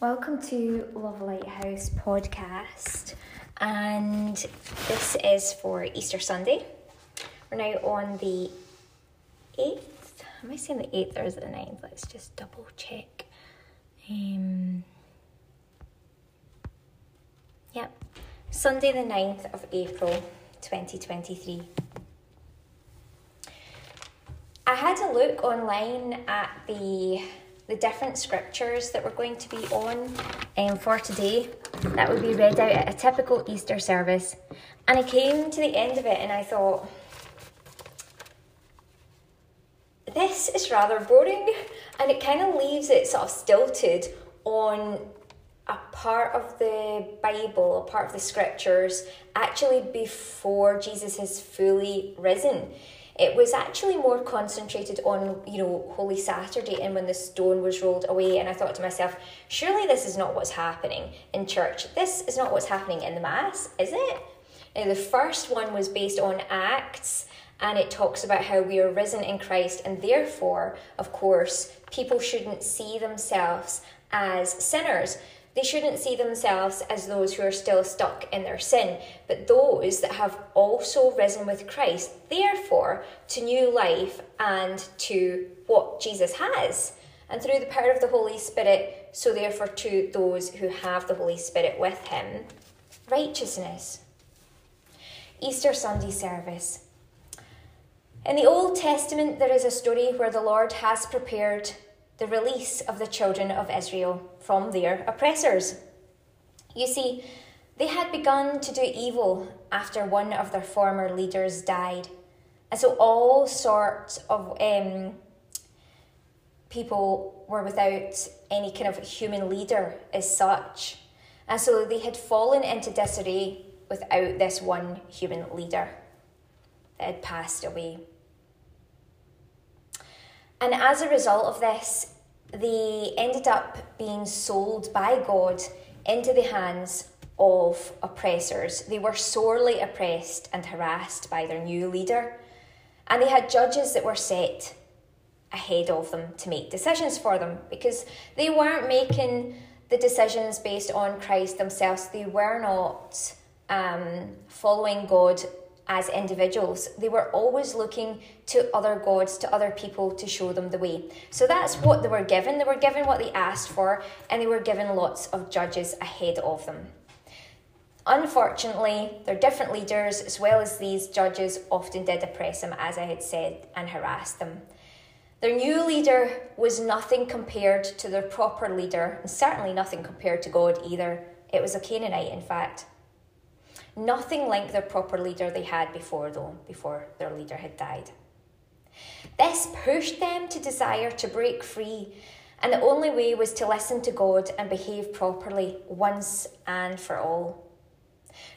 Welcome to Luv Lighthouse podcast, and this is for Easter Sunday. We're now on the 8th. Am I saying the 8th or is it the 9th? Let's just double check. Um, yep, Sunday, the 9th of April 2023. I had a look online at the the different scriptures that we're going to be on um, for today that would be read out at a typical Easter service. And I came to the end of it and I thought, this is rather boring. And it kind of leaves it sort of stilted on a part of the Bible, a part of the scriptures, actually before Jesus is fully risen. It was actually more concentrated on, you know, Holy Saturday and when the stone was rolled away. And I thought to myself, surely this is not what's happening in church. This is not what's happening in the Mass, is it? Now, the first one was based on Acts and it talks about how we are risen in Christ, and therefore, of course, people shouldn't see themselves as sinners. They shouldn't see themselves as those who are still stuck in their sin, but those that have also risen with Christ, therefore, to new life and to what Jesus has. And through the power of the Holy Spirit, so therefore to those who have the Holy Spirit with Him, righteousness. Easter Sunday service. In the Old Testament, there is a story where the Lord has prepared the release of the children of Israel from their oppressors. You see, they had begun to do evil after one of their former leaders died. And so all sorts of um, people were without any kind of human leader as such. And so they had fallen into disarray without this one human leader that had passed away. And as a result of this, they ended up being sold by God into the hands of oppressors. They were sorely oppressed and harassed by their new leader, and they had judges that were set ahead of them to make decisions for them because they weren't making the decisions based on Christ themselves. They were not um, following God as individuals. They were always looking to other gods, to other people to show them the way. So that's what they were given. They were given what they asked for, and they were given lots of judges ahead of them. Unfortunately, their different leaders, as well as these judges, often did oppress them, as I had said, and harass them. Their new leader was nothing compared to their proper leader, and certainly nothing compared to God either. It was a Canaanite, in fact. Nothing like their proper leader they had before, though, before their leader had died. This pushed them to desire to break free, and the only way was to listen to God and behave properly once and for all.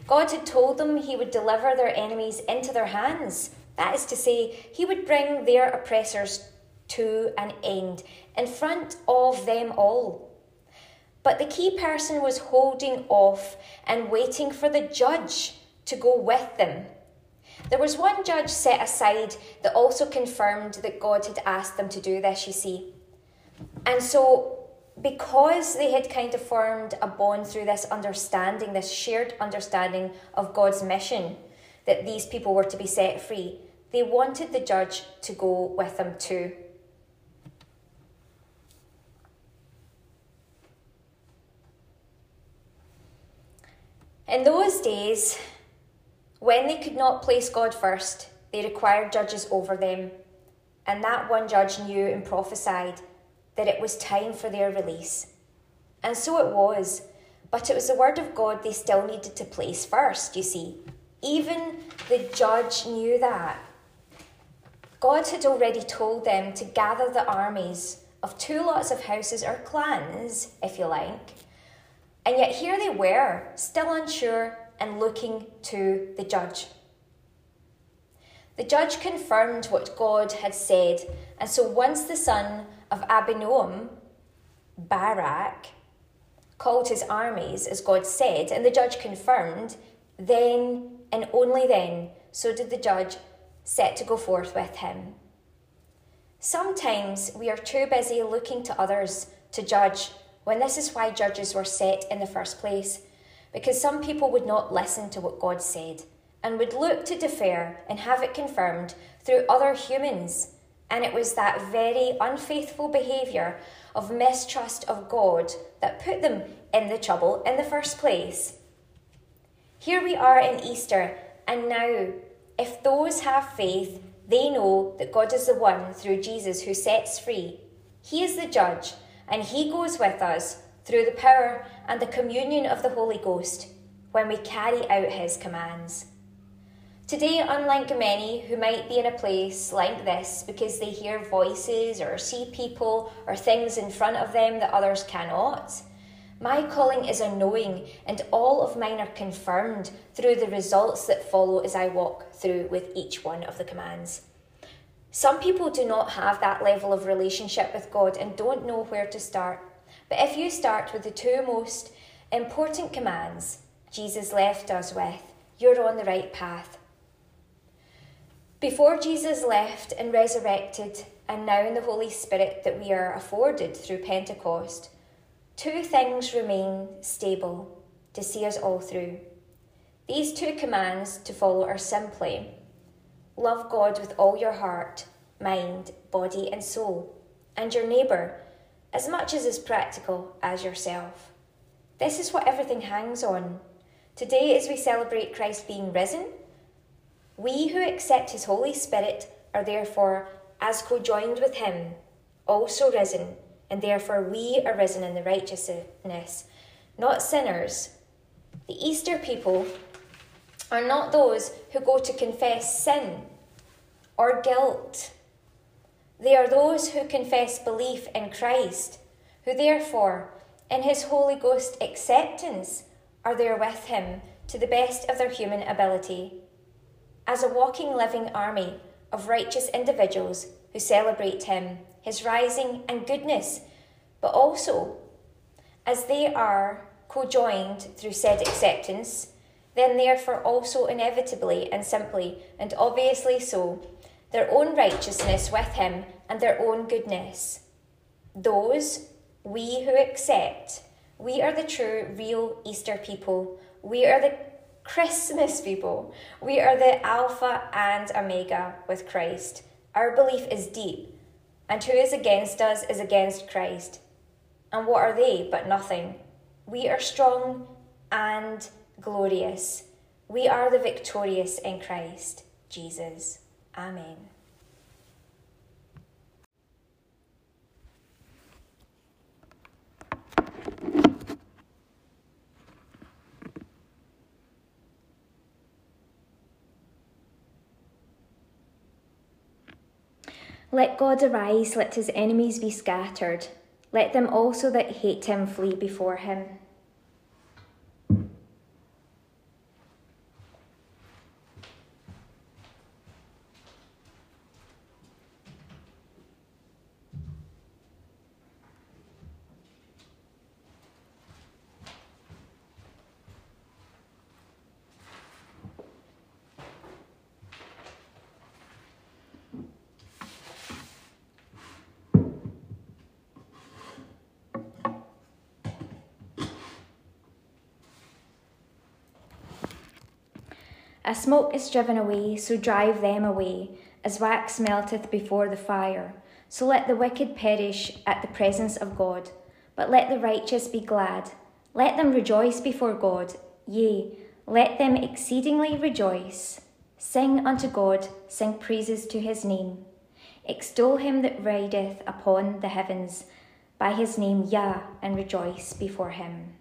God had told them He would deliver their enemies into their hands. That is to say, He would bring their oppressors to an end in front of them all. But the key person was holding off and waiting for the judge to go with them. There was one judge set aside that also confirmed that God had asked them to do this, you see. And so, because they had kind of formed a bond through this understanding, this shared understanding of God's mission, that these people were to be set free, they wanted the judge to go with them too. In those days, when they could not place God first, they required judges over them, and that one judge knew and prophesied that it was time for their release. And so it was, but it was the word of God they still needed to place first, you see. Even the judge knew that. God had already told them to gather the armies of two lots of houses or clans, if you like, and yet here they were, still unsure and looking to the judge. The judge confirmed what God had said, and so once the son of Abinoam, Barak, called his armies as God said, and the judge confirmed, then and only then, so did the judge set to go forth with him. Sometimes we are too busy looking to others to judge when this is why judges were set in the first place, because some people would not listen to what God said and would look to defer and have it confirmed through other humans. And it was that very unfaithful behaviour of mistrust of God that put them in the trouble in the first place. Here we are in Easter, and now, if those have faith, they know that God is the one through Jesus who sets free. He is the judge, and He goes with us through the power and the communion of the Holy Ghost when we carry out His commands. Today, unlike many who might be in a place like this because they hear voices or see people or things in front of them that others cannot, my calling is a knowing, and all of mine are confirmed through the results that follow as I walk through with each one of the commands. Some people do not have that level of relationship with God and don't know where to start. But if you start with the two most important commands Jesus left us with, you're on the right path. Before Jesus left and resurrected, and now in the Holy Spirit that we are afforded through Pentecost, two things remain stable to see us all through. These two commands to follow are simply love God with all your heart, mind, body, and soul, and your neighbour as much as is practical as yourself. This is what everything hangs on. Today, as we celebrate Christ being risen, we who accept his Holy Spirit are therefore, as co joined with him, also risen, and therefore we are risen in the righteousness, not sinners. The Easter people are not those who go to confess sin or guilt. They are those who confess belief in Christ, who therefore, in his Holy Ghost acceptance, are there with him to the best of their human ability as a walking, living army of righteous individuals who celebrate Him, His rising and goodness, but also as they are co joined through said acceptance, then therefore also inevitably and simply and obviously so, their own righteousness with Him and their own goodness. Those we who accept, we are the true, real Easter people. We are the Christmas, people. We are the Alpha and Omega with Christ. Our belief is deep, and who is against us is against Christ. And what are they but nothing? We are strong and glorious. We are the victorious in Christ Jesus. Amen. Let God arise, let his enemies be scattered. Let them also that hate him flee before him. As smoke is driven away, so drive them away, as wax melteth before the fire. So let the wicked perish at the presence of God, but let the righteous be glad. Let them rejoice before God, yea, let them exceedingly rejoice. Sing unto God, sing praises to his name. Extol him that rideth upon the heavens, by his name, Yah, and rejoice before him.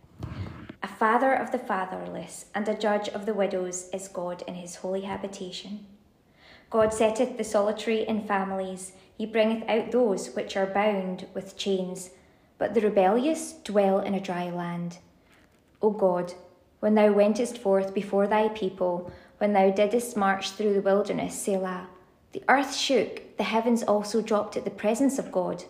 A father of the fatherless and a judge of the widows is God in his holy habitation. God setteth the solitary in families, he bringeth out those which are bound with chains, but the rebellious dwell in a dry land. O God, when thou wentest forth before thy people, when thou didst march through the wilderness, Selah, the earth shook, the heavens also dropped at the presence of God.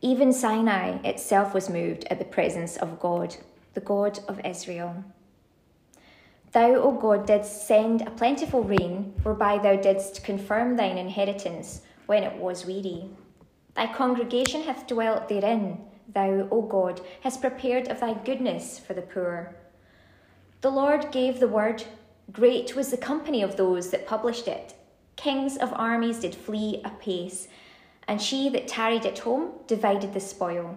Even Sinai itself was moved at the presence of God the God of Israel. Thou, O God, didst send a plentiful rain, whereby thou didst confirm thine inheritance when it was weary. Thy congregation hath dwelt therein. Thou, O God, hast prepared of thy goodness for the poor. The Lord gave the word. Great was the company of those that published it. Kings of armies did flee apace, and she that tarried at home divided the spoil.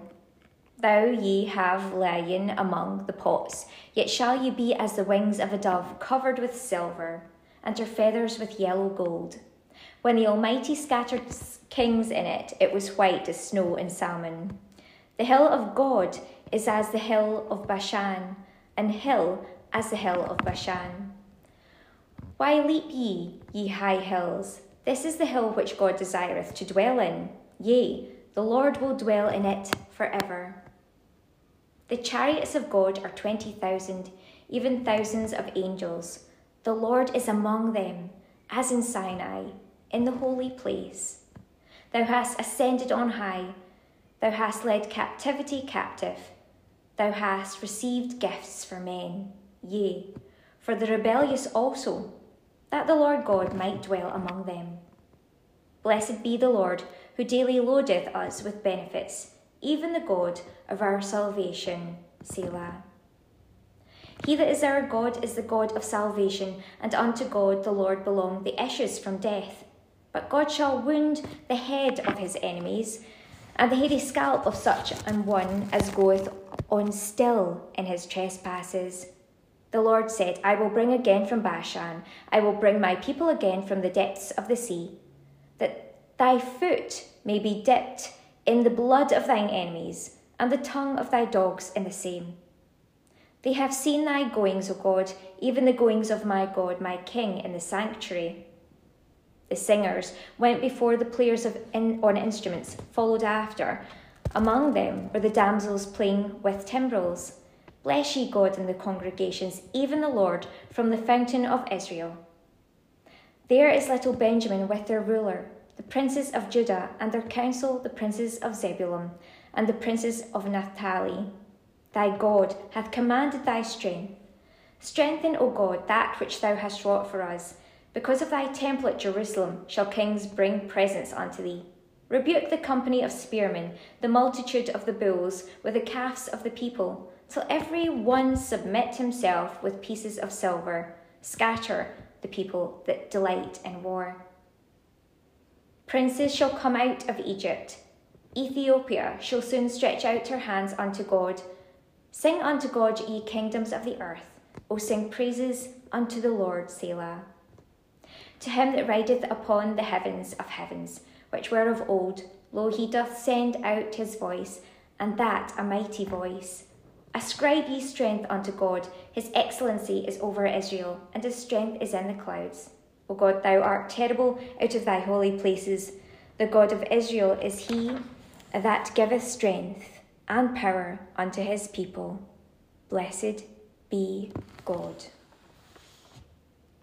Thou ye have lain among the pots, yet shall ye be as the wings of a dove covered with silver, and her feathers with yellow gold. When the Almighty scattered kings in it, it was white as snow in Salmon. The hill of God is as the hill of Bashan, and hill as the hill of Bashan. Why leap ye, ye high hills? This is the hill which God desireth to dwell in. Yea, the Lord will dwell in it for ever. The chariots of God are twenty thousand, even thousands of angels. The Lord is among them, as in Sinai in the holy place. Thou hast ascended on high, thou hast led captivity captive, thou hast received gifts for men, yea, for the rebellious also, that the Lord God might dwell among them. Blessed be the Lord, who daily loadeth us with benefits, even the God of our salvation. Selah. He that is our God is the God of salvation, and unto God the Lord belong the issues from death. But God shall wound the head of his enemies, and the hairy scalp of such an one as goeth on still in his trespasses. The Lord said, I will bring again from Bashan, I will bring my people again from the depths of the sea, that thy foot may be dipped in the blood of thine enemies, and the tongue of thy dogs in the same. They have seen thy goings, O God, even the goings of my God, my King, in the sanctuary. The singers went before the players of in, on instruments, followed after. Among them were the damsels playing with timbrels. Bless ye God in the congregations, even the Lord, from the fountain of Israel. There is little Benjamin with their ruler, the princes of Judah, and their council, the princes of Zebulun, and the princes of Naphtali. Thy God hath commanded thy strength. Strengthen, O God, that which thou hast wrought for us because of thy temple at Jerusalem shall kings bring presents unto thee. Rebuke the company of spearmen, the multitude of the bulls, with the calves of the people, till every one submit himself with pieces of silver. Scatter the people that delight in war. Princes shall come out of Egypt. Ethiopia shall soon stretch out her hands unto God. Sing unto God, ye kingdoms of the earth. O sing praises unto the Lord, Selah to him that rideth upon the heavens of heavens, which were of old. Lo, he doth send out his voice, and that a mighty voice. Ascribe ye strength unto God, his excellency is over Israel, and his strength is in the clouds. O God, thou art terrible out of thy holy places. The God of Israel is he that giveth strength and power unto his people. Blessed be God.